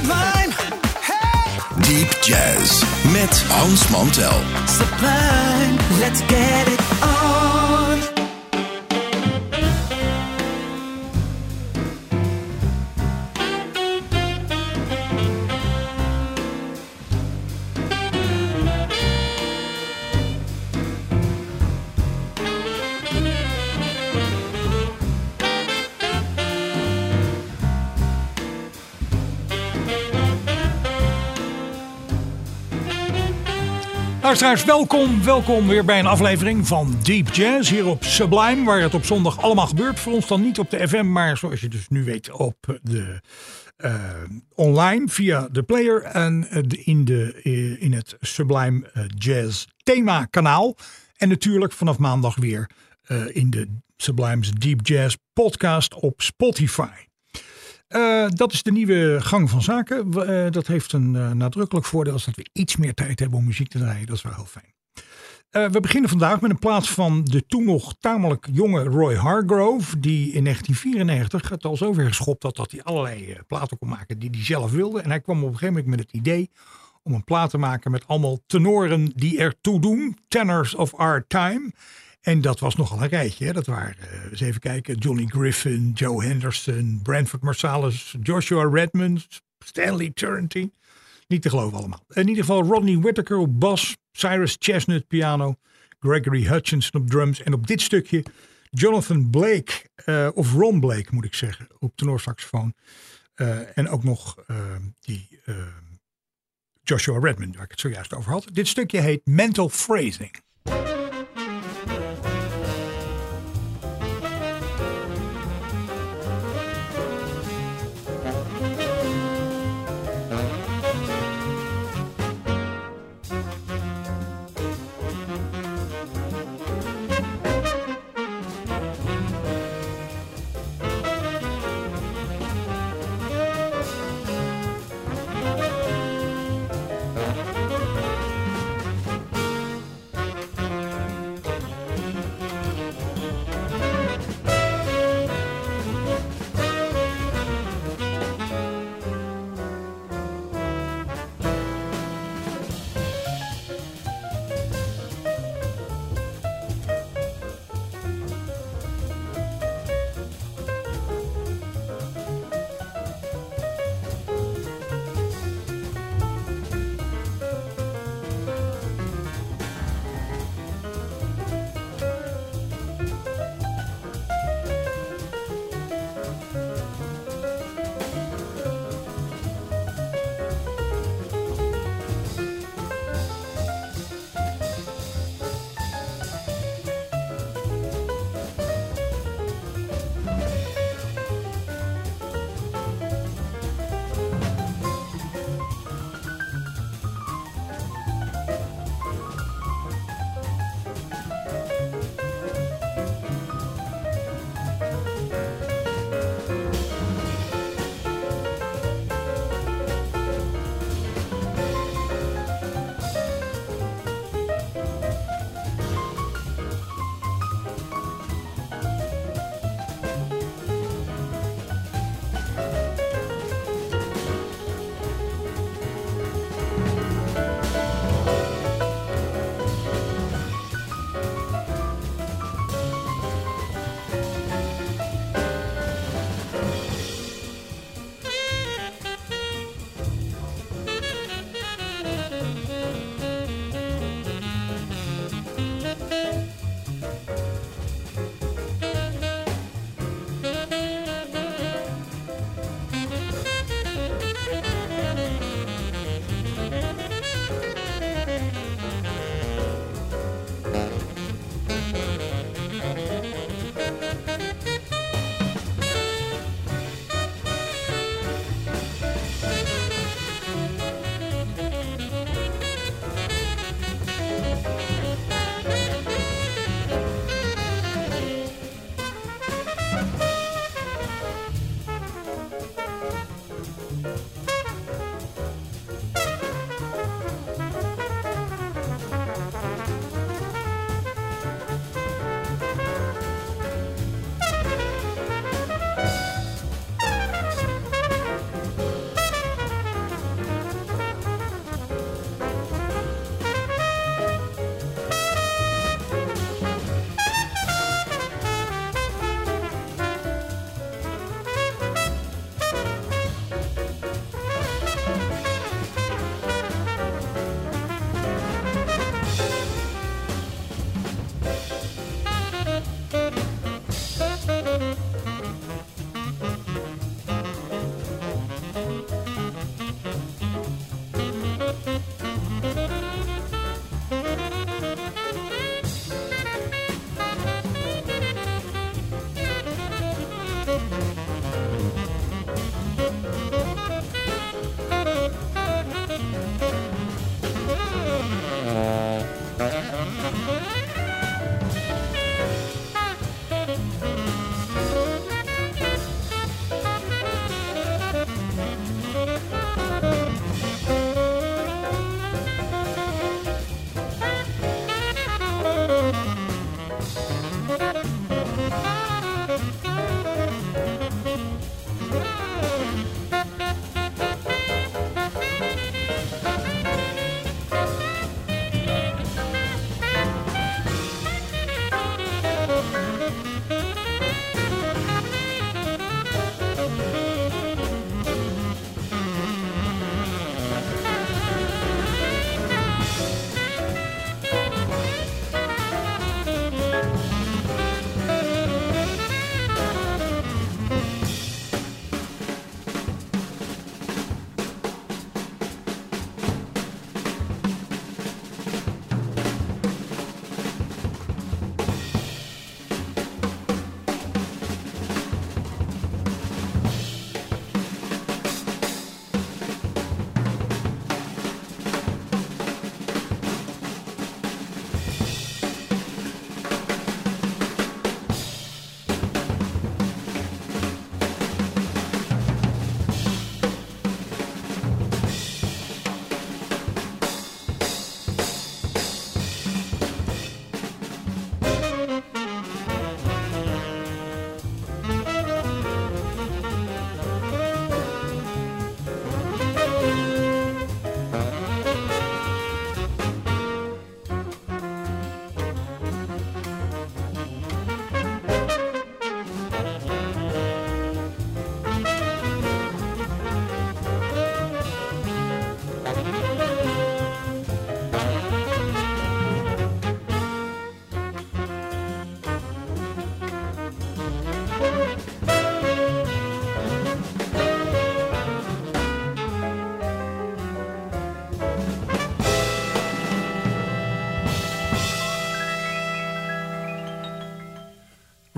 Sublime, Deep Jazz met Hans Mantel. sublime, let's get it Luisteraars, welkom, welkom weer bij een aflevering van Deep Jazz hier op Sublime, waar het op zondag allemaal gebeurt. Voor ons dan niet op de FM, maar zoals je dus nu weet op de eh, online via de player en eh, in, de, eh, in het Sublime Jazz thema kanaal. En natuurlijk vanaf maandag weer in de Sublime's Deep Jazz podcast op Spotify. Eh, dat is de nieuwe gang van zaken. Eh, dat heeft een eh, nadrukkelijk voordeel als dat we iets meer tijd hebben om muziek te draaien. Dat is wel heel fijn. We beginnen vandaag met een plaats van de toen nog tamelijk jonge Roy Hargrove. Die in 1994 het al zover geschopt had dat hij allerlei platen kon maken die hij zelf wilde. En hij kwam op een gegeven moment met het idee om een plaat te maken met allemaal tenoren die ertoe doen. Tenors of our time. En dat was nogal een rijtje. Hè? Dat waren, eh, eens even kijken, Johnny Griffin, Joe Henderson, Brentford Marsalis, Joshua Redmond, Stanley Turrentine. Niet te geloven allemaal. In ieder geval Rodney Whittaker op bas, Cyrus Chestnut piano, Gregory Hutchinson op drums. En op dit stukje Jonathan Blake, eh, of Ron Blake moet ik zeggen, op tenorsaxofoon. Eh, en ook nog eh, die eh, Joshua Redmond, waar ik het zojuist over had. Dit stukje heet Mental Phrasing.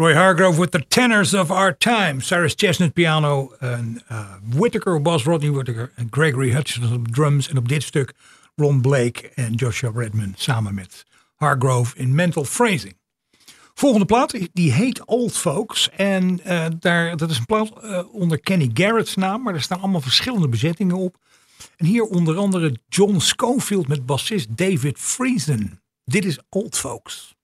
Roy Hargrove with the Tenors of Our Time. Cyrus Chestnut piano, en, uh, Whittaker bas, Rodney Whittaker en Gregory Hutchinson op drums. En op dit stuk Ron Blake en Joshua Redman samen met Hargrove in Mental Phrasing. Volgende plaat, die heet Old Folks. En uh, daar, dat is een plaat uh, onder Kenny Garrett's naam, maar er staan allemaal verschillende bezettingen op. En hier onder andere John Schofield met bassist David Friesen. Dit is Old Folks.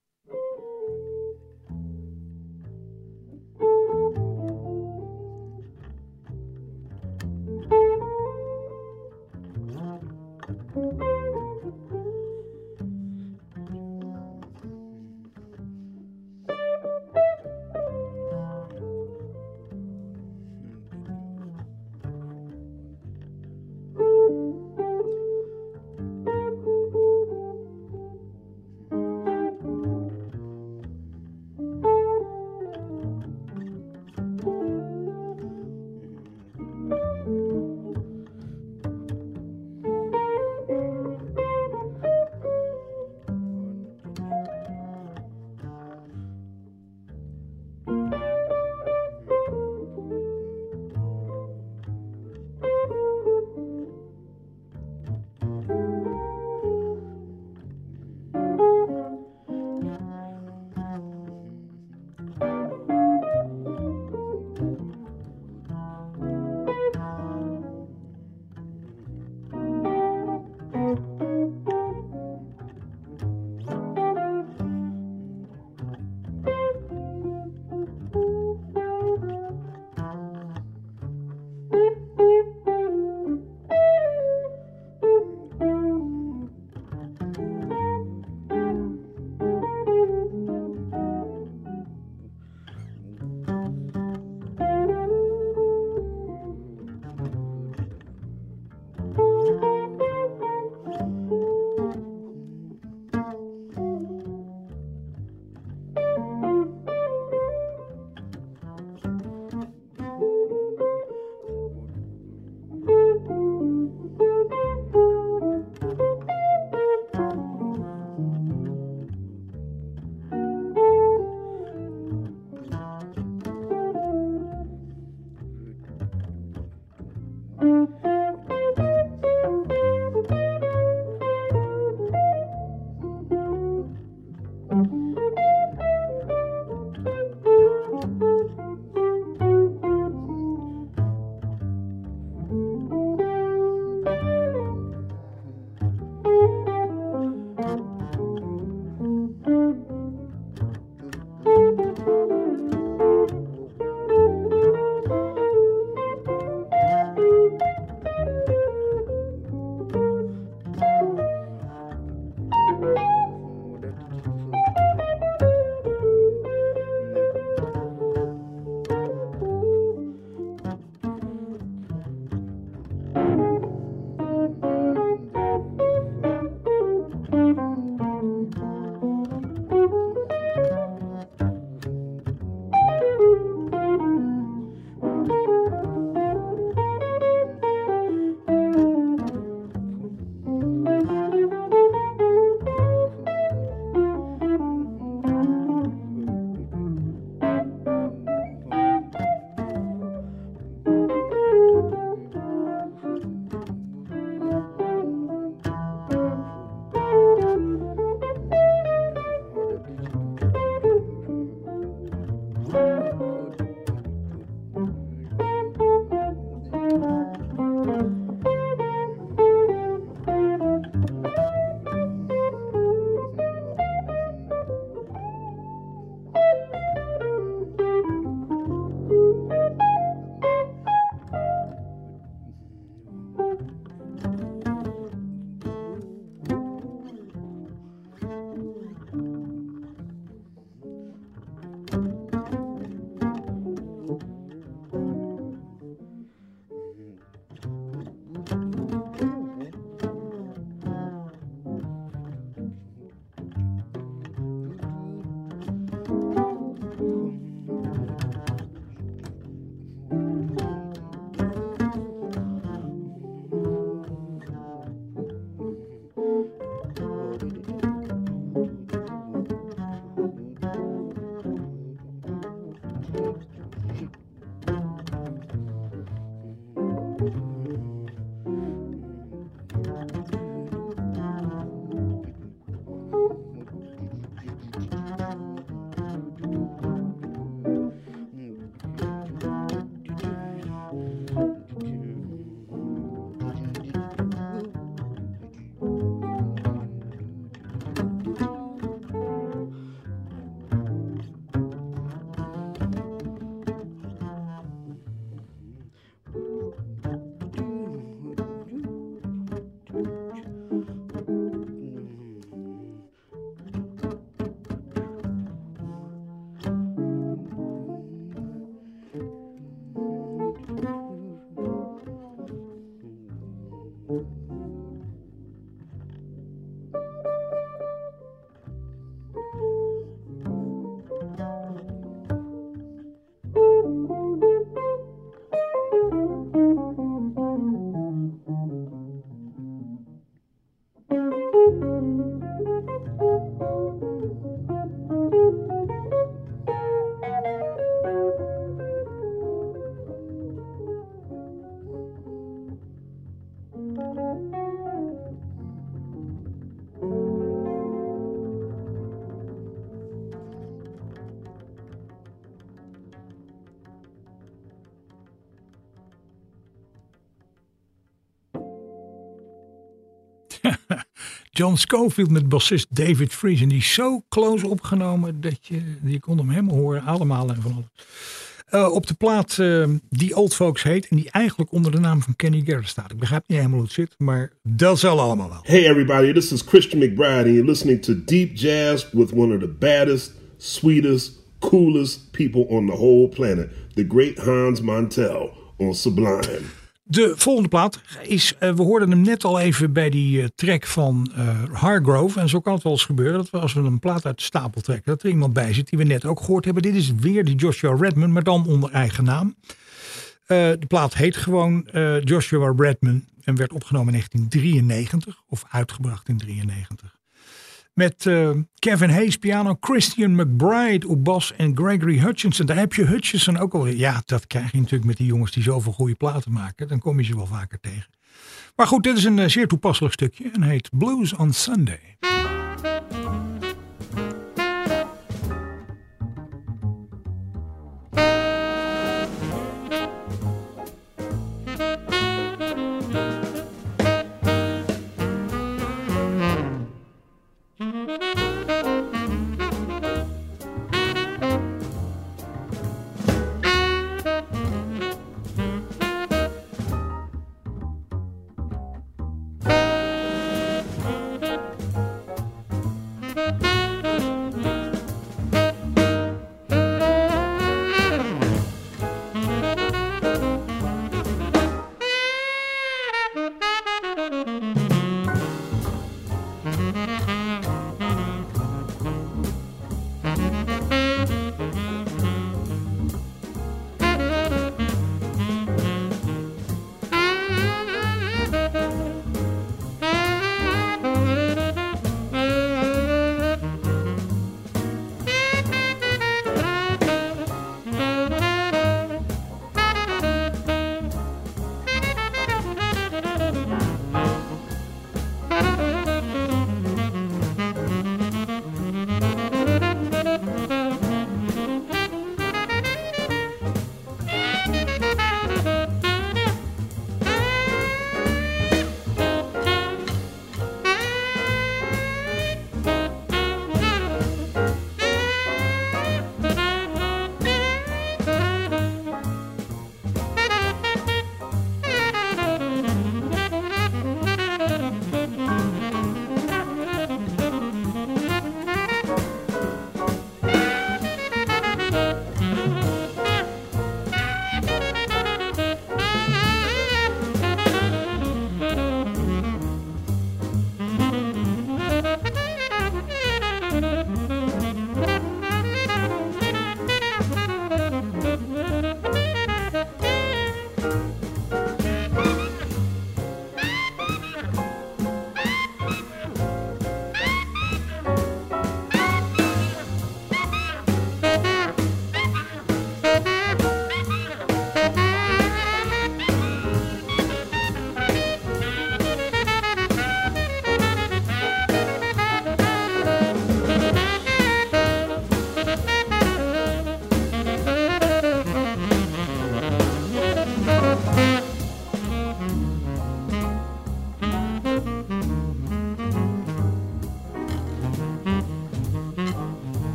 Thank you. John Scofield met bassist David Fries. En die is zo close opgenomen dat je, je kon hem helemaal horen. Allemaal en van alles. Uh, op de plaat uh, die Old Folks heet. En die eigenlijk onder de naam van Kenny Garrett staat. Ik begrijp niet helemaal hoe het zit. Maar dat zal allemaal wel. Hey everybody, this is Christian McBride. And you're listening to Deep Jazz with one of the baddest, sweetest, coolest people on the whole planet. The great Hans Montel on Sublime. De volgende plaat is, uh, we hoorden hem net al even bij die uh, track van uh, Hargrove. En zo kan het wel eens gebeuren dat we als we een plaat uit de stapel trekken, dat er iemand bij zit die we net ook gehoord hebben. Dit is weer die Joshua Redman, maar dan onder eigen naam. de plaat heet gewoon Joshua Redman en werd opgenomen in 1993 of uitgebracht in 1993. Met uh, Kevin Hayes piano, Christian McBride op bas en Gregory Hutchinson. Daar heb je Hutchinson ook al. Ja, dat krijg je natuurlijk met die jongens die zoveel goede platen maken. Dan kom je ze wel vaker tegen. Maar goed, dit is een uh, zeer toepasselijk stukje en heet Blues on Sunday.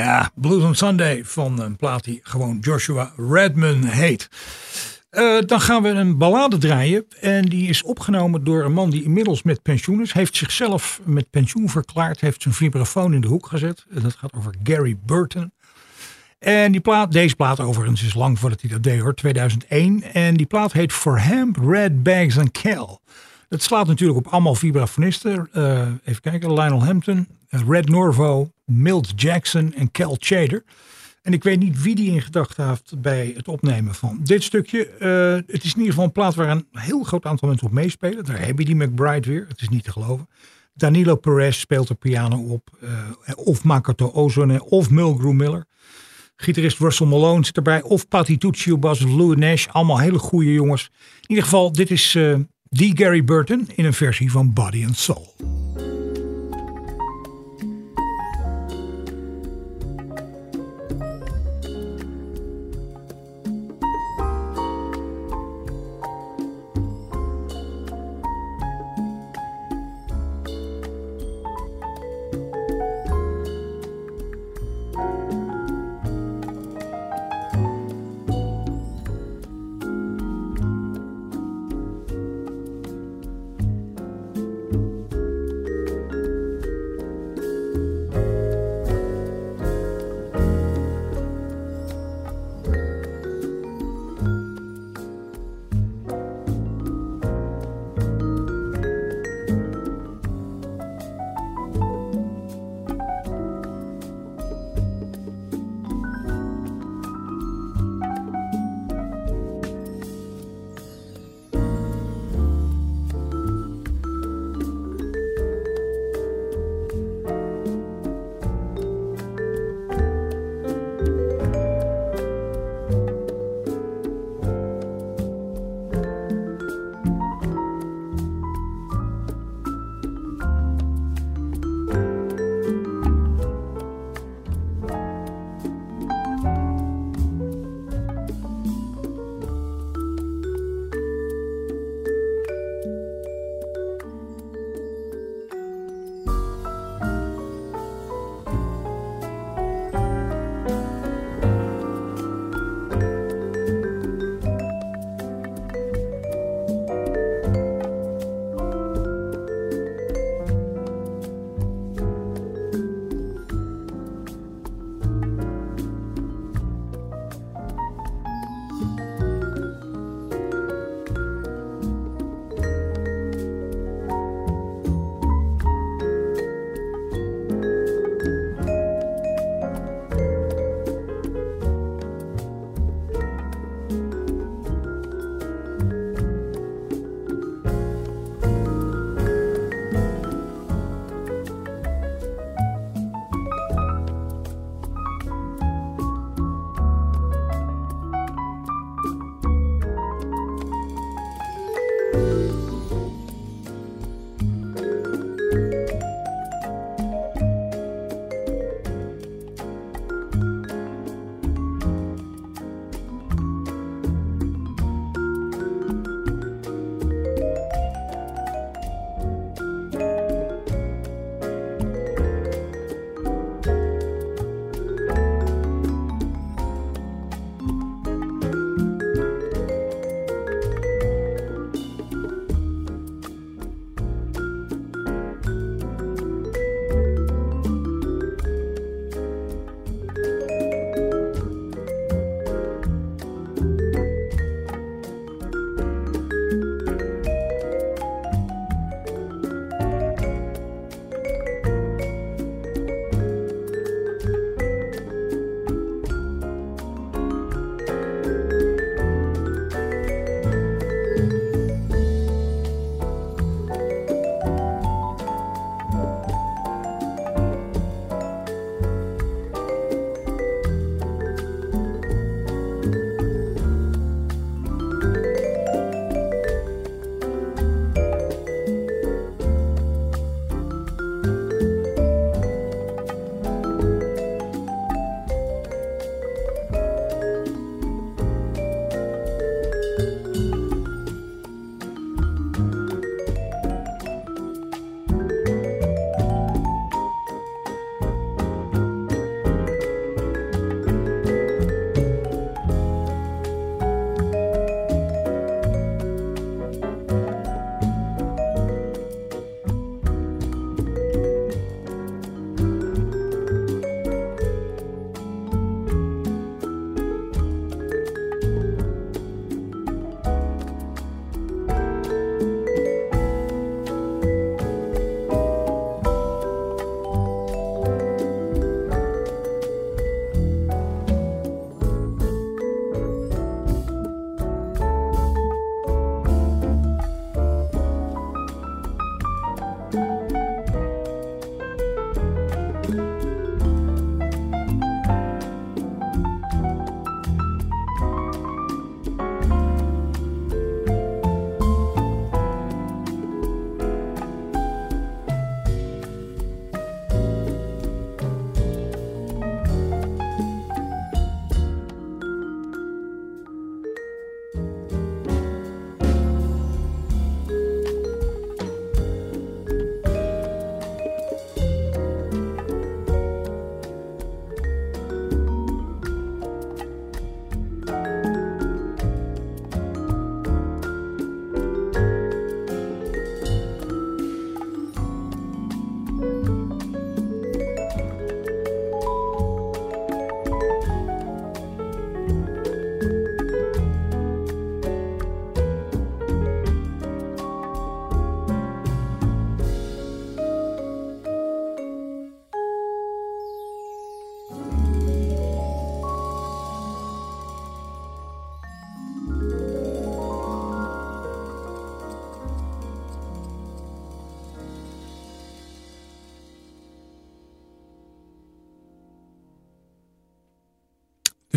Ja, Blues on Sunday van een plaat die gewoon Joshua Redman heet. Uh, dan gaan we een ballade draaien. En die is opgenomen door een man die inmiddels met pensioen is. Heeft zichzelf met pensioen verklaard. Heeft zijn vibrafoon in de hoek gezet. En dat gaat over Gary Burton. En die plaat, deze plaat overigens is lang voordat hij dat deed hoor, 2001. En die plaat heet For Hemp, Red Bags and Kel. Dat slaat natuurlijk op allemaal vibrafonisten. Uh, even kijken, Lionel Hampton, Red Norvo, Milt Jackson en Kel Chader. En ik weet niet wie die in gedachten heeft bij het opnemen van dit stukje. Uh, het is in ieder geval een plaat waar een heel groot aantal mensen op meespelen. Daar heb je die McBride weer, het is niet te geloven. Danilo Perez speelt de piano op. Uh, of Makoto Ozone of Mulgrew Miller. Gitarist Russell Malone zit erbij. Of Patty Tucci op bas Louis Nash. Allemaal hele goede jongens. In ieder geval, dit is uh, die Gary Burton in een versie van Body and Soul.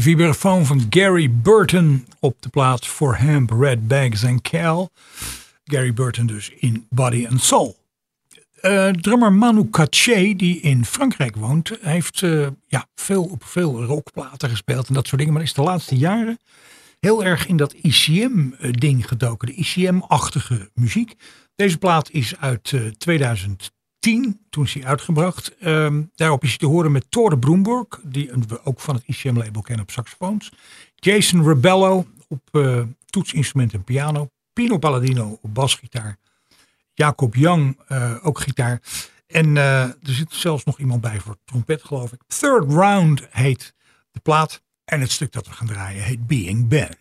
Vibrafoon van Gary Burton op de plaat For Hemp, Red Bags and Cal. Gary Burton dus in Body and Soul. Uh, drummer Manu Katché, die in Frankrijk woont, heeft uh, ja, veel op veel rockplaten gespeeld en dat soort dingen. Maar is de laatste jaren heel erg in dat ICM-ding gedoken. De ICM-achtige muziek. Deze plaat is uit uh, 2010, toen is hij uitgebracht. Um, daarop is hij te horen met Tore Broenborg, die we ook van het ICM-label kennen op saxofoons. Jason Rebello op toetsinstrument en piano. Pino Palladino op basgitaar. Jacob Young uh, ook gitaar. En uh, er zit zelfs nog iemand bij voor trompet, geloof ik. Third Round heet de plaat. En het stuk dat we gaan draaien heet Being Ben.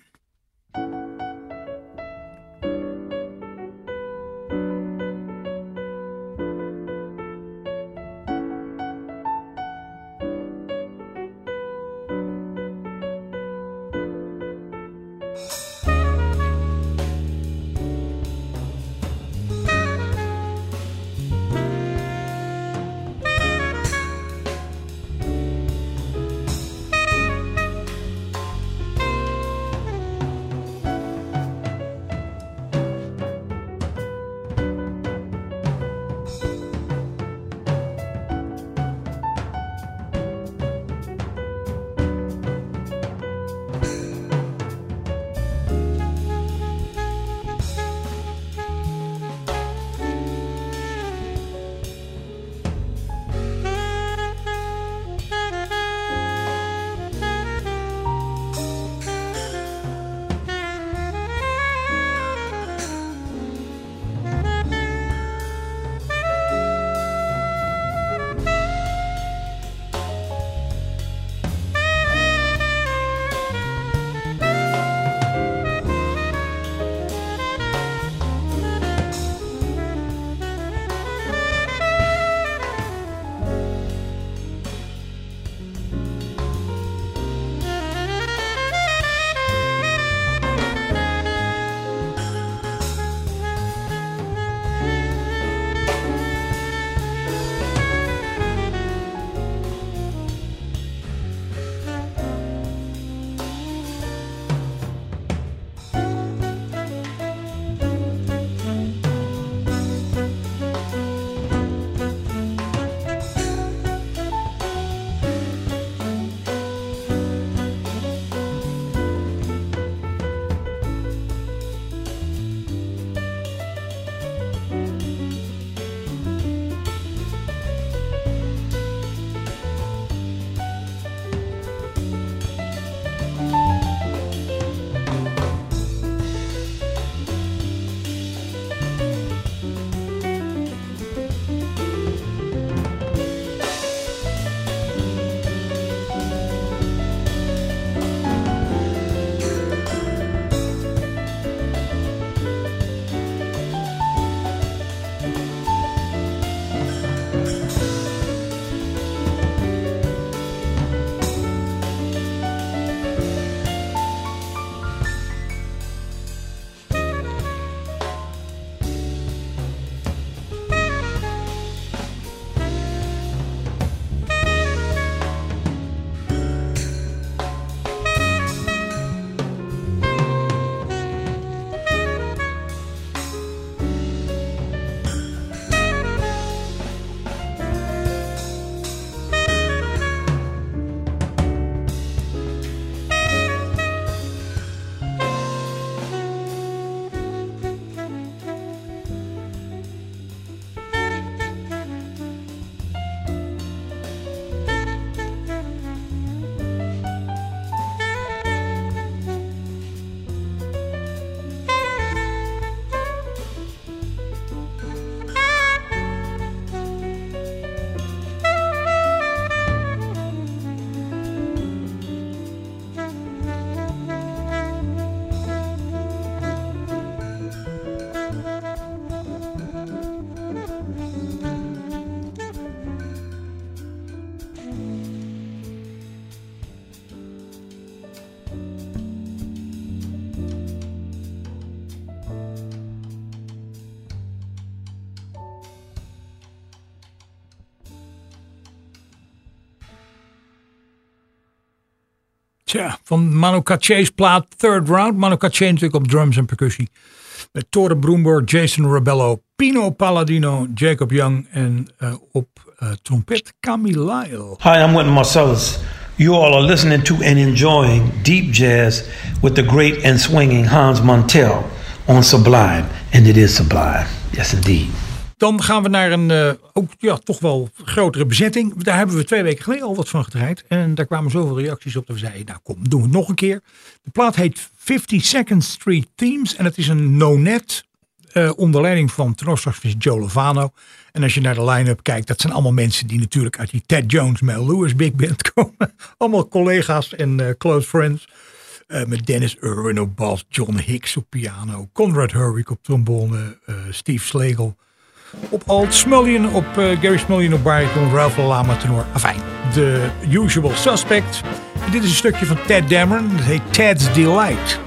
Tja, van Manu Katche's plaat Third Round. Manu Katché natuurlijk op drums en percussie. Met Tore Broemborg, Jason Rebello, Pino Palladino, Jacob Young en uh, op uh, trompet Camille Lyle. Hi, I'm Wynton Marcellus. You all are listening to and enjoying deep jazz with the great and swinging Hans Montel on Sublime. And it is sublime. Yes, indeed. Dan gaan we naar een uh, ook, ja, toch wel grotere bezetting. Daar hebben we twee weken geleden al wat van gedraaid. En daar kwamen zoveel reacties op dat we zeiden, nou kom, doen we het nog een keer. De plaat heet 52nd Street Themes. En het is een no-net uh, onder leiding van tenorsaxofonist Joe Lovano. En als je naar de line-up kijkt, dat zijn allemaal mensen die natuurlijk uit die Ted Jones, Mel Lewis Big Band komen. allemaal collega's en uh, close friends. Met Dennis Irwin op bas, John Hicks op piano, Conrad Hurwick op trombone, Steve Slegel op alt, Smullion op Gary Smullion op bariton, Ralph Lama tenor. Afijn, de usual suspect. Dit is een stukje van Ted Dameron, dat heet Ted's Delight.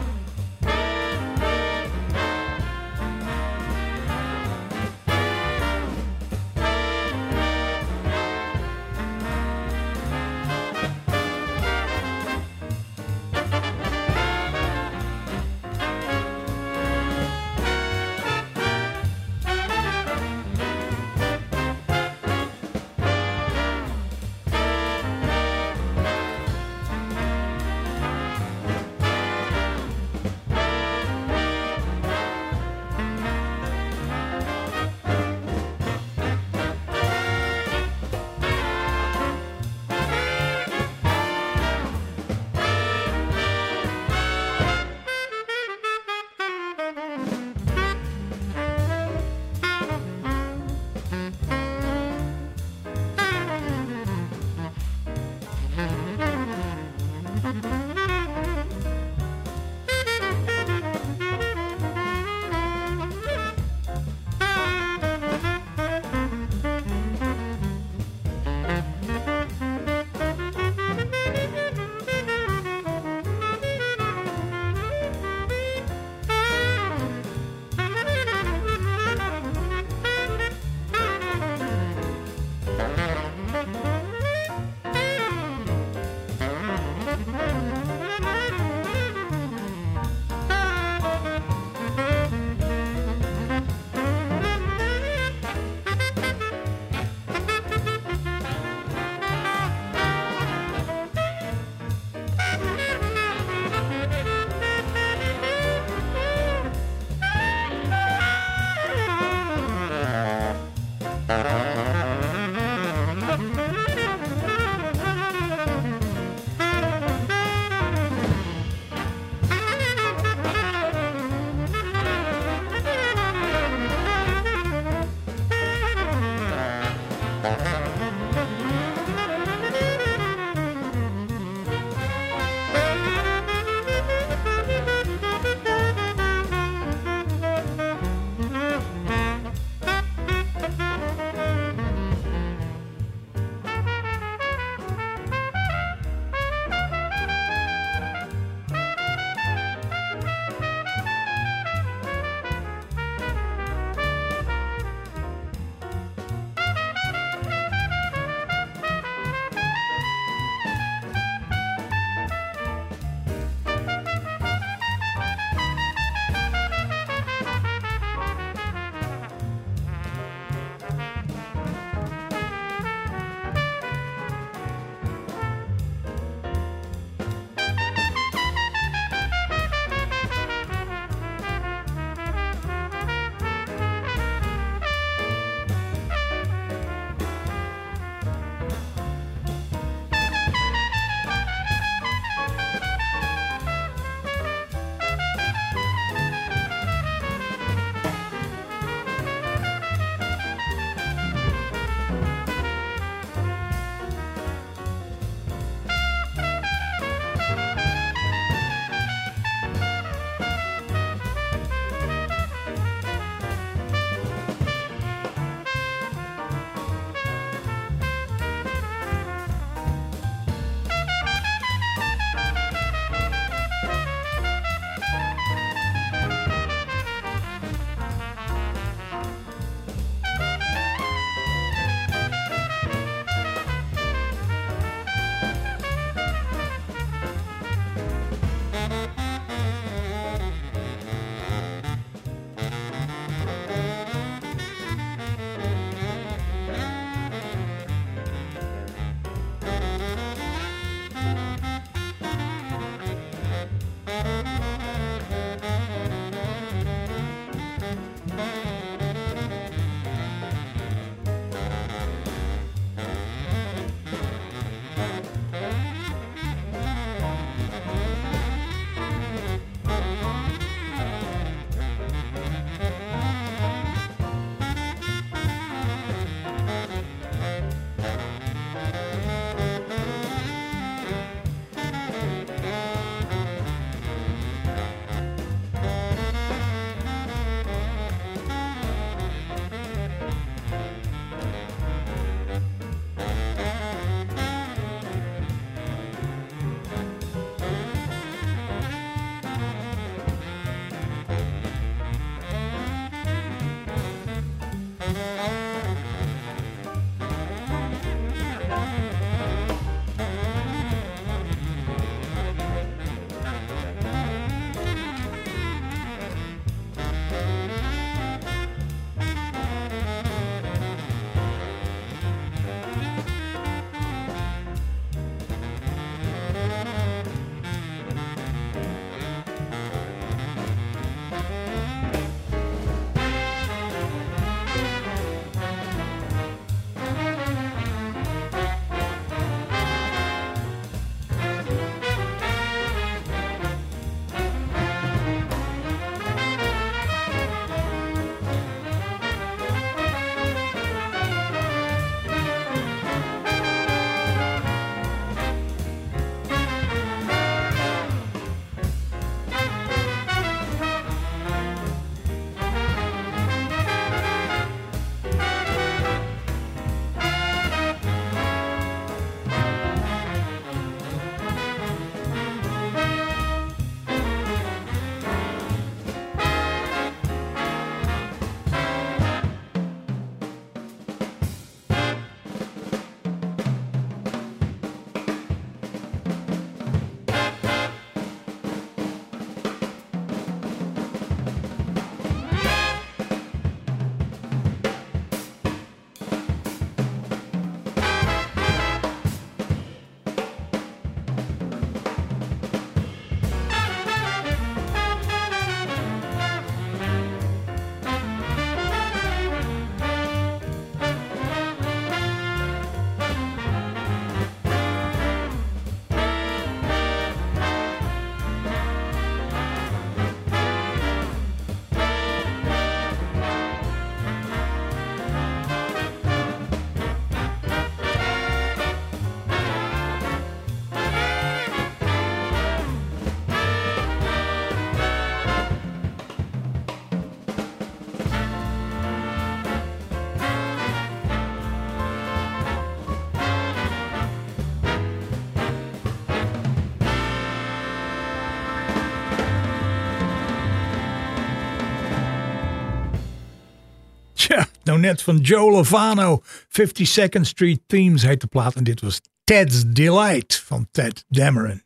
Net van Joe Lovano. 52nd Street Themes heet de plaat. En dit was Ted's Delight van Ted Dameron.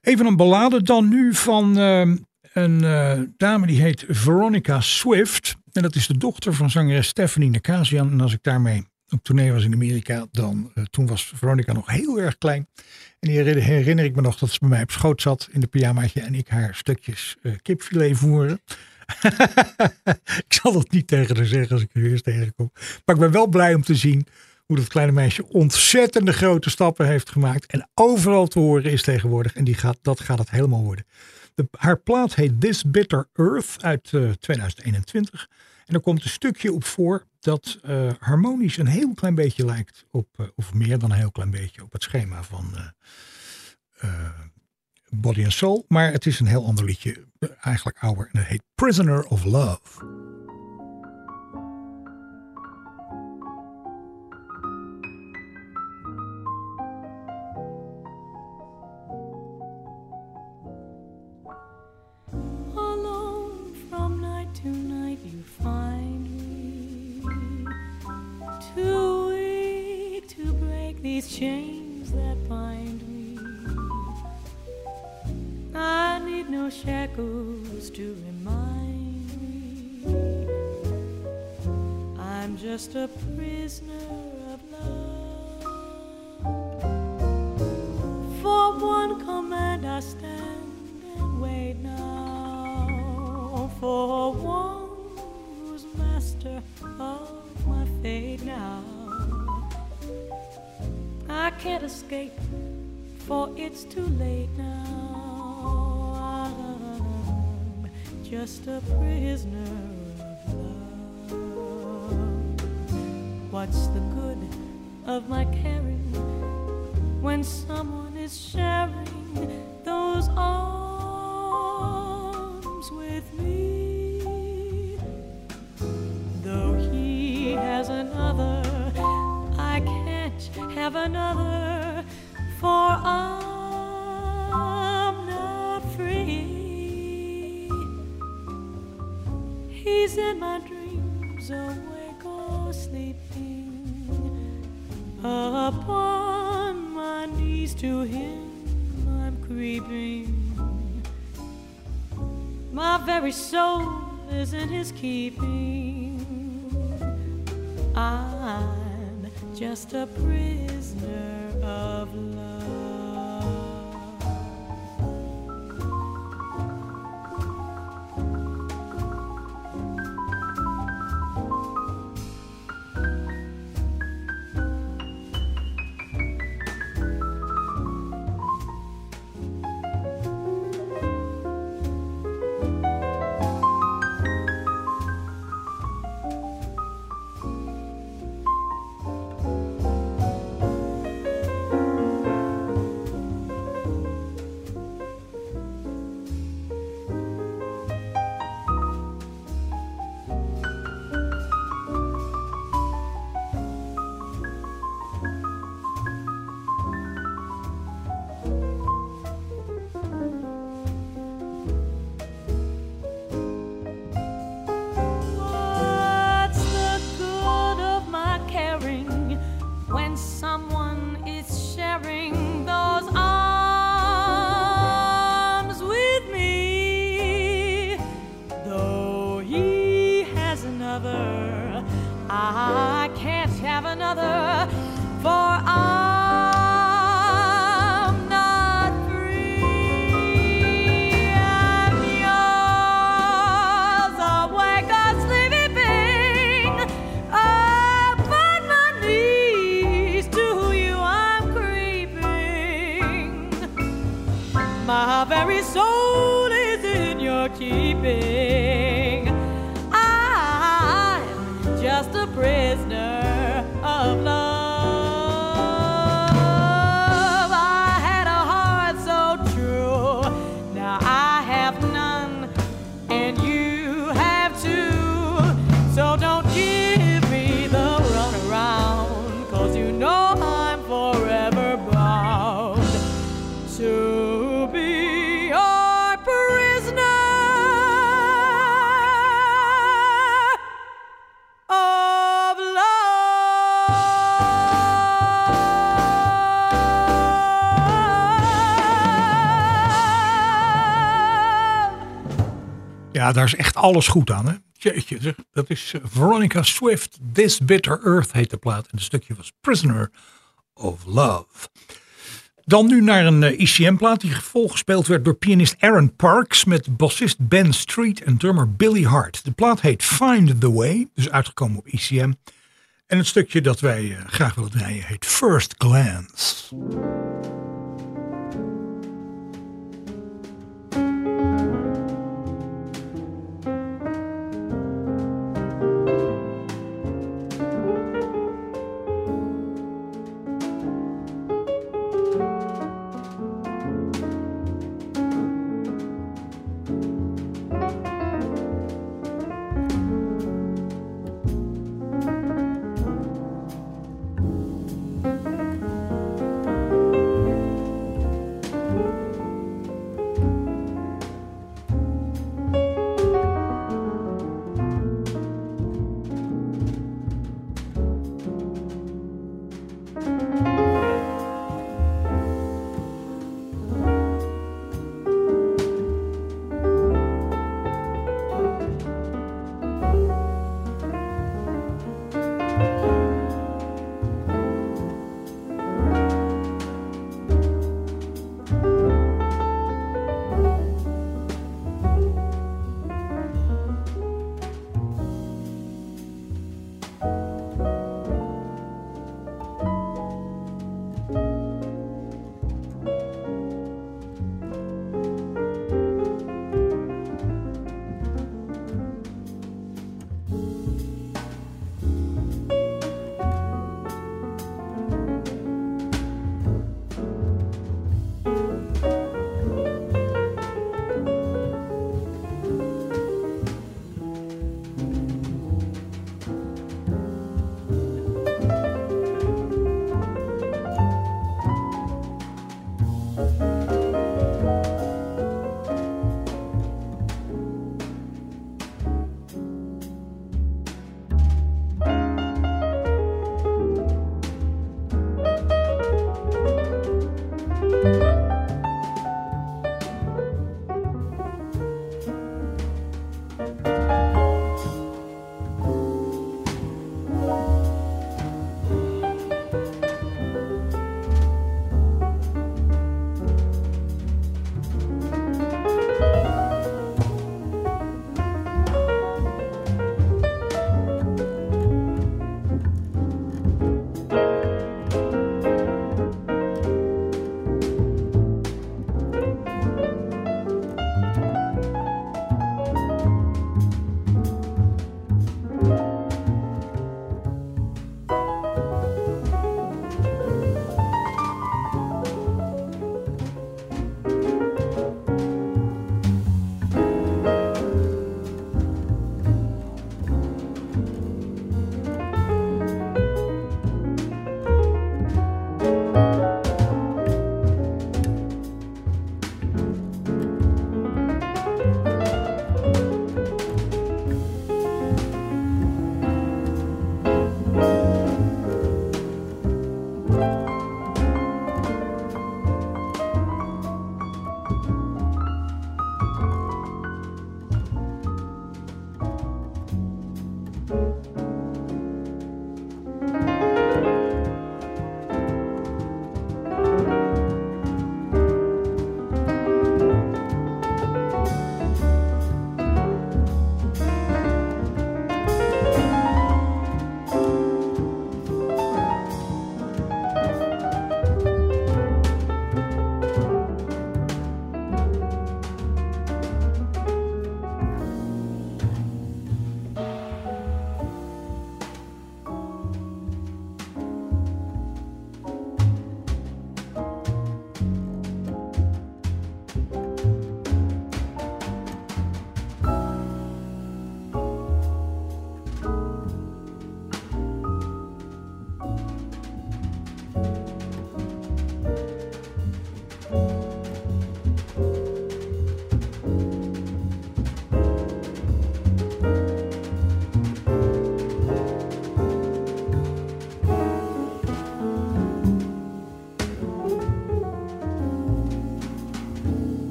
Even een ballade dan nu van uh, een uh, dame die heet Veronica Swift. En dat is de dochter van zangeres Stephanie Nakasian. En als ik daarmee op tournee was in Amerika, dan uh, toen was Veronica nog heel erg klein. En die herinner, ik me nog dat ze bij mij op schoot zat in de pyjamaatje en ik haar stukjes uh, kipfilet voeren. ik zal dat niet tegen haar zeggen als ik er eerst tegenkom. Maar ik ben wel blij om te zien hoe dat kleine meisje ontzettende grote stappen heeft gemaakt. En overal te horen is tegenwoordig. En die gaat, dat gaat het helemaal worden. De, haar plaat heet This Bitter Earth uit uh, 2021. En er komt een stukje op voor dat uh, harmonisch een heel klein beetje lijkt op, uh, of meer dan een heel klein beetje, op het schema van Body and Soul. Maar het is een heel ander liedje, eigenlijk ouder. En het heet Prisoner of Love. these chains no shackles to remind me. I'm just a prisoner of love. For one command I stand and wait now. For one who's master of my fate now. I can't escape, for it's too late now. Just a prisoner of love. What's the good of my caring when someone is sharing those arms with me? Though he has another, I can't have another, for I'm in my dreams, awake or sleeping. Upon my knees to him, I'm creeping. My very soul is in his keeping. I'm just a prisoner of love. My very soul is in your keeping. Daar is echt alles goed aan. Hè? Jeetje, dat is eh, Veronica Swift. This Bitter Earth heet de plaat. En het stukje was Prisoner of Love. Dan nu naar een eh, ICM-plaat die volgespeeld werd door pianist Aaron Parks met bassist Ben Street en drummer Billy Hart. De plaat heet Find the Way, dus uitgekomen op ICM. En het stukje dat wij eh, graag willen draaien heet First Glance.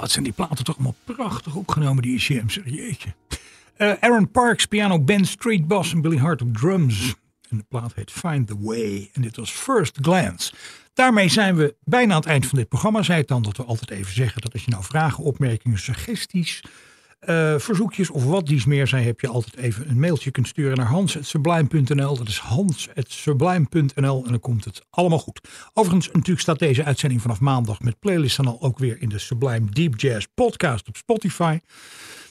Wat zijn die platen toch allemaal prachtig opgenomen, die ECM's. Jeetje. Eh, Aaron Parks, piano, Ben Street Bass en Billy Hart op drums. En de plaat heet Find the Way. En dit was First Glance. Daarmee zijn we bijna aan het eind van dit programma. Zei het dan dat we altijd even zeggen dat als je nou vragen, opmerkingen, suggesties, eh, verzoekjes of wat dies meer zijn, heb je altijd even een mailtje kunt sturen naar hans.sublime.nl. Dat is hans.sublime.nl en dan komt het allemaal goed. Overigens, natuurlijk staat deze uitzending vanaf maandag met playlist dan al ook weer in de Sublime Deep Jazz podcast op Spotify.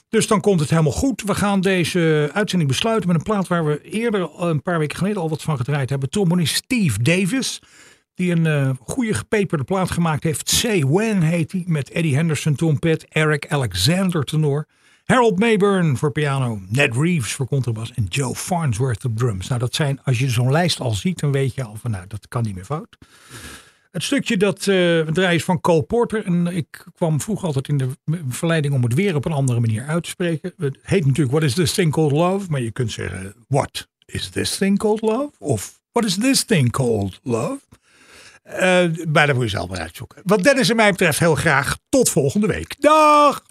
Dus dan komt het helemaal goed. We gaan deze uitzending besluiten met een plaat waar we eerder een paar weken geleden al wat van gedraaid hebben. Trombonist Steve Davis. Die een uh, goede gepeperde plaat gemaakt heeft. Say When heet hij. Met Eddie Henderson trompet. Eric Alexander tenor. Harold Mayburn voor piano. Ned Reeves voor contrabas. En Joe Farnsworth op drums. Nou dat zijn, als je zo'n lijst al ziet. Dan weet je al van nou dat kan niet meer fout. Het stukje dat uh, draai is van Cole Porter. En ik kwam vroeger altijd in de verleiding om het weer op een andere manier uit te spreken. Het heet natuurlijk What is this thing called love? Maar je kunt zeggen What is this thing called love? Of What is this thing called love? Uh, maar dat moet je zelf maar uitzoeken. Wat Dennis en mij betreft heel graag tot volgende week. Dag!